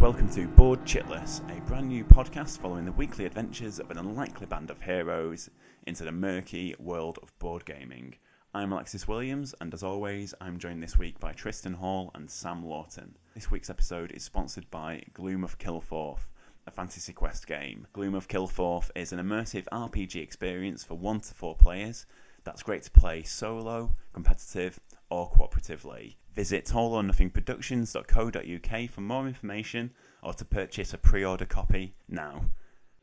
welcome to Board Chitless, a brand new podcast following the weekly adventures of an unlikely band of heroes into the murky world of board gaming. I'm Alexis Williams, and as always, I'm joined this week by Tristan Hall and Sam Lawton. This week's episode is sponsored by Gloom of Kilforth, a fantasy quest game. Gloom of Kilforth is an immersive RPG experience for one to four players that's great to play solo, competitive, or cooperatively. Visit allornothingproductions.co.uk for more information or to purchase a pre order copy now.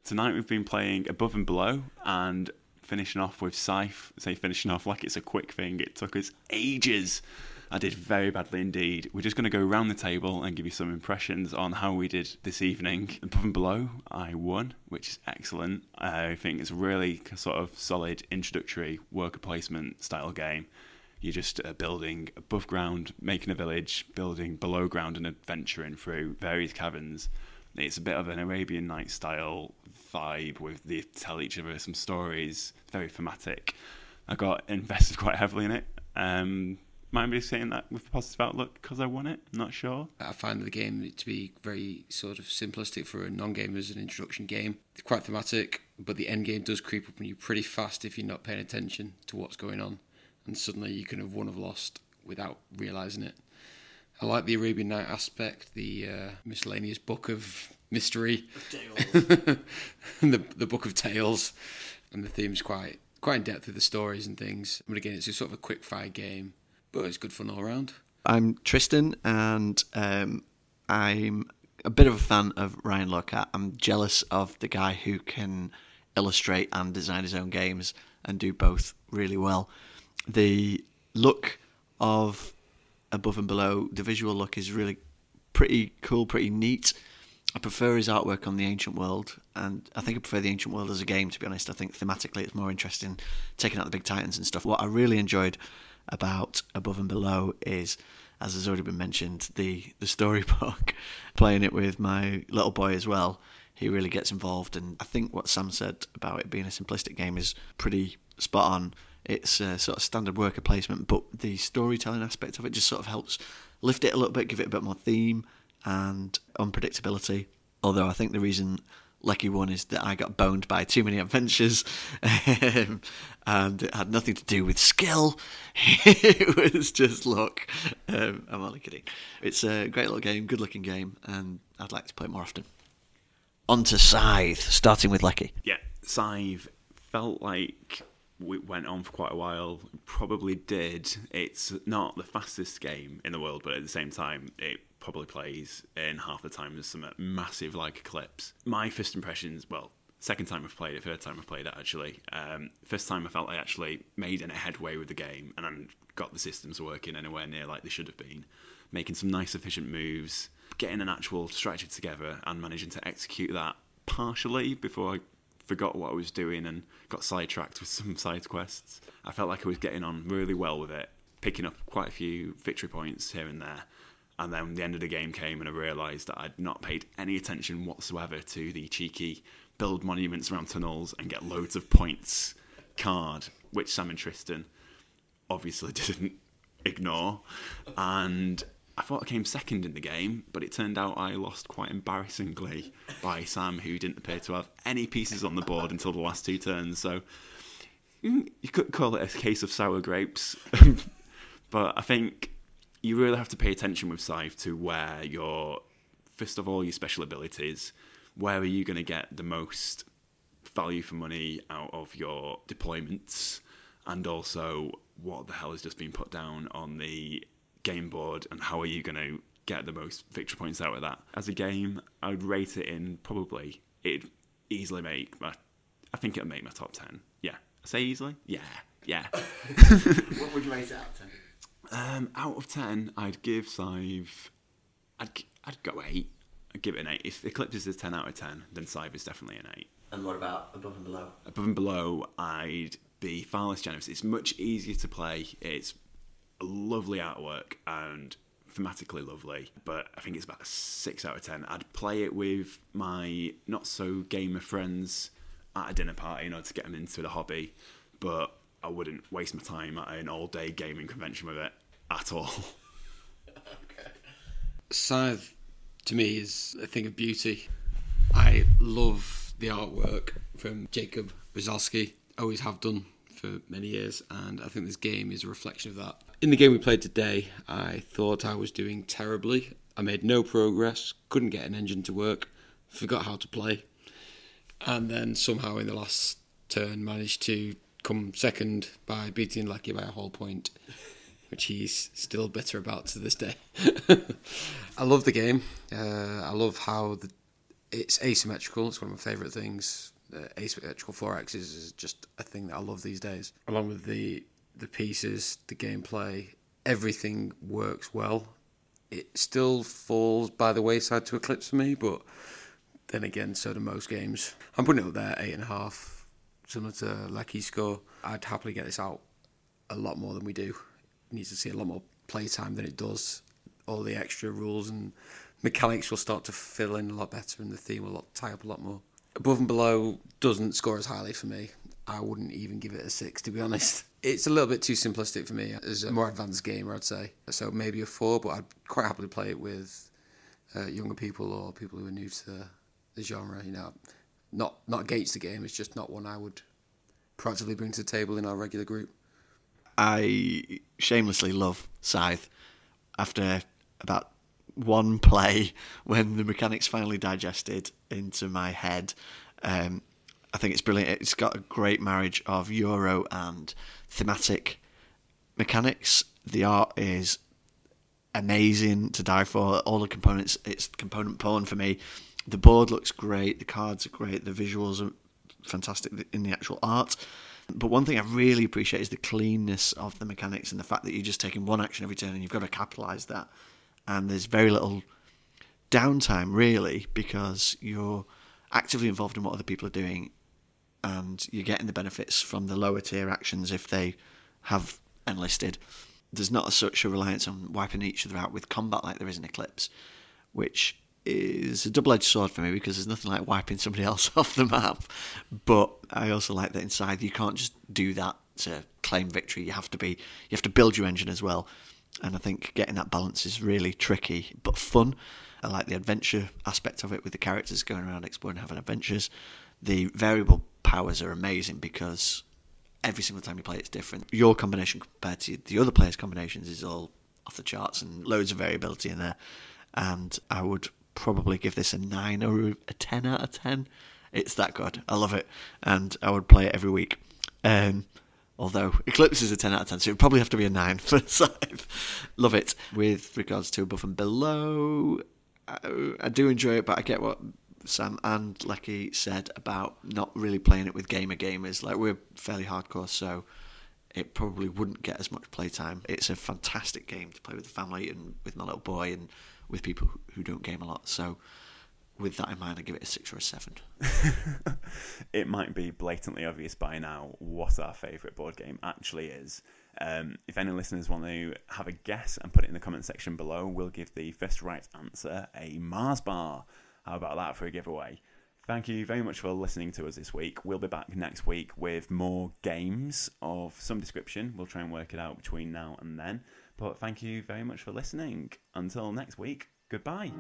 Tonight we've been playing Above and Below and finishing off with Scythe. Say finishing off like it's a quick thing, it took us ages. I did very badly indeed. We're just going to go around the table and give you some impressions on how we did this evening. Above and below, I won, which is excellent. I think it's a really sort of solid introductory worker placement style game. You're just uh, building above ground, making a village, building below ground, and adventuring through various caverns. It's a bit of an Arabian Night style vibe with they tell each other some stories. Very thematic. I got invested quite heavily in it. Um, might be saying that with a positive outlook because I won it. I'm Not sure. I find the game to be very sort of simplistic for a non-gamer as an introduction game. It's quite thematic, but the end game does creep up on you pretty fast if you're not paying attention to what's going on, and suddenly you can have won or lost without realizing it. I like the Arabian Night aspect, the uh, miscellaneous book of mystery, the the book of tales, and the theme's quite quite in depth with the stories and things. But again, it's a sort of a quick fire game but it's good fun all around. I'm Tristan, and um, I'm a bit of a fan of Ryan Laukat. I'm jealous of the guy who can illustrate and design his own games and do both really well. The look of Above and Below, the visual look is really pretty cool, pretty neat. I prefer his artwork on the Ancient World, and I think I prefer the Ancient World as a game. To be honest, I think thematically it's more interesting, taking out the big titans and stuff. What I really enjoyed about Above and Below is, as has already been mentioned, the, the storybook. Playing it with my little boy as well, he really gets involved. And I think what Sam said about it being a simplistic game is pretty spot on. It's a sort of standard worker placement, but the storytelling aspect of it just sort of helps lift it a little bit, give it a bit more theme and unpredictability. Although I think the reason Lecky won is that I got boned by too many adventures, um, and it had nothing to do with skill. it was just luck. Um, I'm only kidding. It's a great little game, good looking game, and I'd like to play it more often. On to Scythe, starting with Lecky. Yeah, Scythe felt like we went on for quite a while. Probably did. It's not the fastest game in the world, but at the same time, it probably plays in half the time as some massive like Eclipse. My first impressions, well, second time I've played it, third time I've played it actually. Um, first time I felt I actually made any headway with the game and I got the systems working anywhere near like they should have been, making some nice efficient moves, getting an actual strategy together and managing to execute that partially before I forgot what I was doing and got sidetracked with some side quests. I felt like I was getting on really well with it, picking up quite a few victory points here and there. And then the end of the game came, and I realised that I'd not paid any attention whatsoever to the cheeky build monuments around tunnels and get loads of points card, which Sam and Tristan obviously didn't ignore. And I thought I came second in the game, but it turned out I lost quite embarrassingly by Sam, who didn't appear to have any pieces on the board until the last two turns. So mm, you could call it a case of sour grapes. but I think you really have to pay attention with Scythe to where your first of all your special abilities, where are you going to get the most value for money out of your deployments, and also what the hell has just been put down on the game board, and how are you going to get the most victory points out of that? As a game, I would rate it in probably it'd easily make my. I think it'll make my top ten. Yeah, I say easily. Yeah, yeah. what would you rate it out of ten? Um, out of ten, I'd give Scythe. I'd I'd go eight. I'd give it an eight. If Eclipse is a ten out of ten, then Scythe is definitely an eight. And what about above and below? Above and below, I'd be far less generous. It's much easier to play. It's lovely artwork and thematically lovely, but I think it's about a six out of ten. I'd play it with my not so gamer friends at a dinner party, in order to get them into the hobby. But I wouldn't waste my time at an all day gaming convention with it at all. okay. Scythe to me is a thing of beauty. I love the artwork from Jacob Rozalski. Always have done for many years, and I think this game is a reflection of that. In the game we played today, I thought I was doing terribly. I made no progress, couldn't get an engine to work, forgot how to play, and then somehow in the last turn managed to come second by beating Lecky by a whole point, which he's still bitter about to this day. I love the game. Uh, I love how the, it's asymmetrical. It's one of my favourite things. Uh, asymmetrical four axes is just a thing that I love these days. Along with the the pieces, the gameplay, everything works well. It still falls by the wayside to Eclipse for me, but then again, so do most games. I'm putting it up there, eight and a half, similar to Lecky's score. I'd happily get this out a lot more than we do. It needs to see a lot more playtime than it does. All the extra rules and mechanics will start to fill in a lot better, and the theme will tie up a lot more. Above and below doesn't score as highly for me. I wouldn't even give it a six, to be honest. It's a little bit too simplistic for me as a more advanced gamer, I'd say. So maybe a four, but I'd quite happily play it with uh, younger people or people who are new to the genre. You know, not not against the game. It's just not one I would proactively bring to the table in our regular group. I shamelessly love Scythe. After about one play, when the mechanics finally digested into my head, um, I think it's brilliant. It's got a great marriage of Euro and thematic mechanics. The art is amazing to die for. All the components, it's component porn for me. The board looks great. The cards are great. The visuals are fantastic in the actual art. But one thing I really appreciate is the cleanness of the mechanics and the fact that you're just taking one action every turn and you've got to capitalise that. And there's very little downtime really because you're actively involved in what other people are doing and you're getting the benefits from the lower tier actions if they have enlisted. There's not such a reliance on wiping each other out with combat like there is in Eclipse, which is a double edged sword for me because there's nothing like wiping somebody else off the map. But I also like that in Scythe you can't just do that to claim victory. You have to be you have to build your engine as well. And I think getting that balance is really tricky but fun. I like the adventure aspect of it with the characters going around exploring, having adventures. The variable powers are amazing because every single time you play it's different. Your combination compared to the other players' combinations is all off the charts and loads of variability in there. And I would probably give this a 9 or a 10 out of 10. It's that good. I love it. And I would play it every week. Um, although Eclipse is a 10 out of 10, so it would probably have to be a 9 for Scythe. love it. With regards to above and below, I, I do enjoy it, but I get what Sam and Lecky said about not really playing it with gamer gamers. Like we're fairly hardcore, so it probably wouldn't get as much playtime. It's a fantastic game to play with the family and with my little boy and with people who don't game a lot. So with that in mind, I give it a six or a seven. it might be blatantly obvious by now what our favourite board game actually is. Um, if any listeners want to have a guess and put it in the comment section below, we'll give the first right answer a Mars bar. How about that for a giveaway? Thank you very much for listening to us this week. We'll be back next week with more games of some description. We'll try and work it out between now and then. But thank you very much for listening. Until next week, goodbye.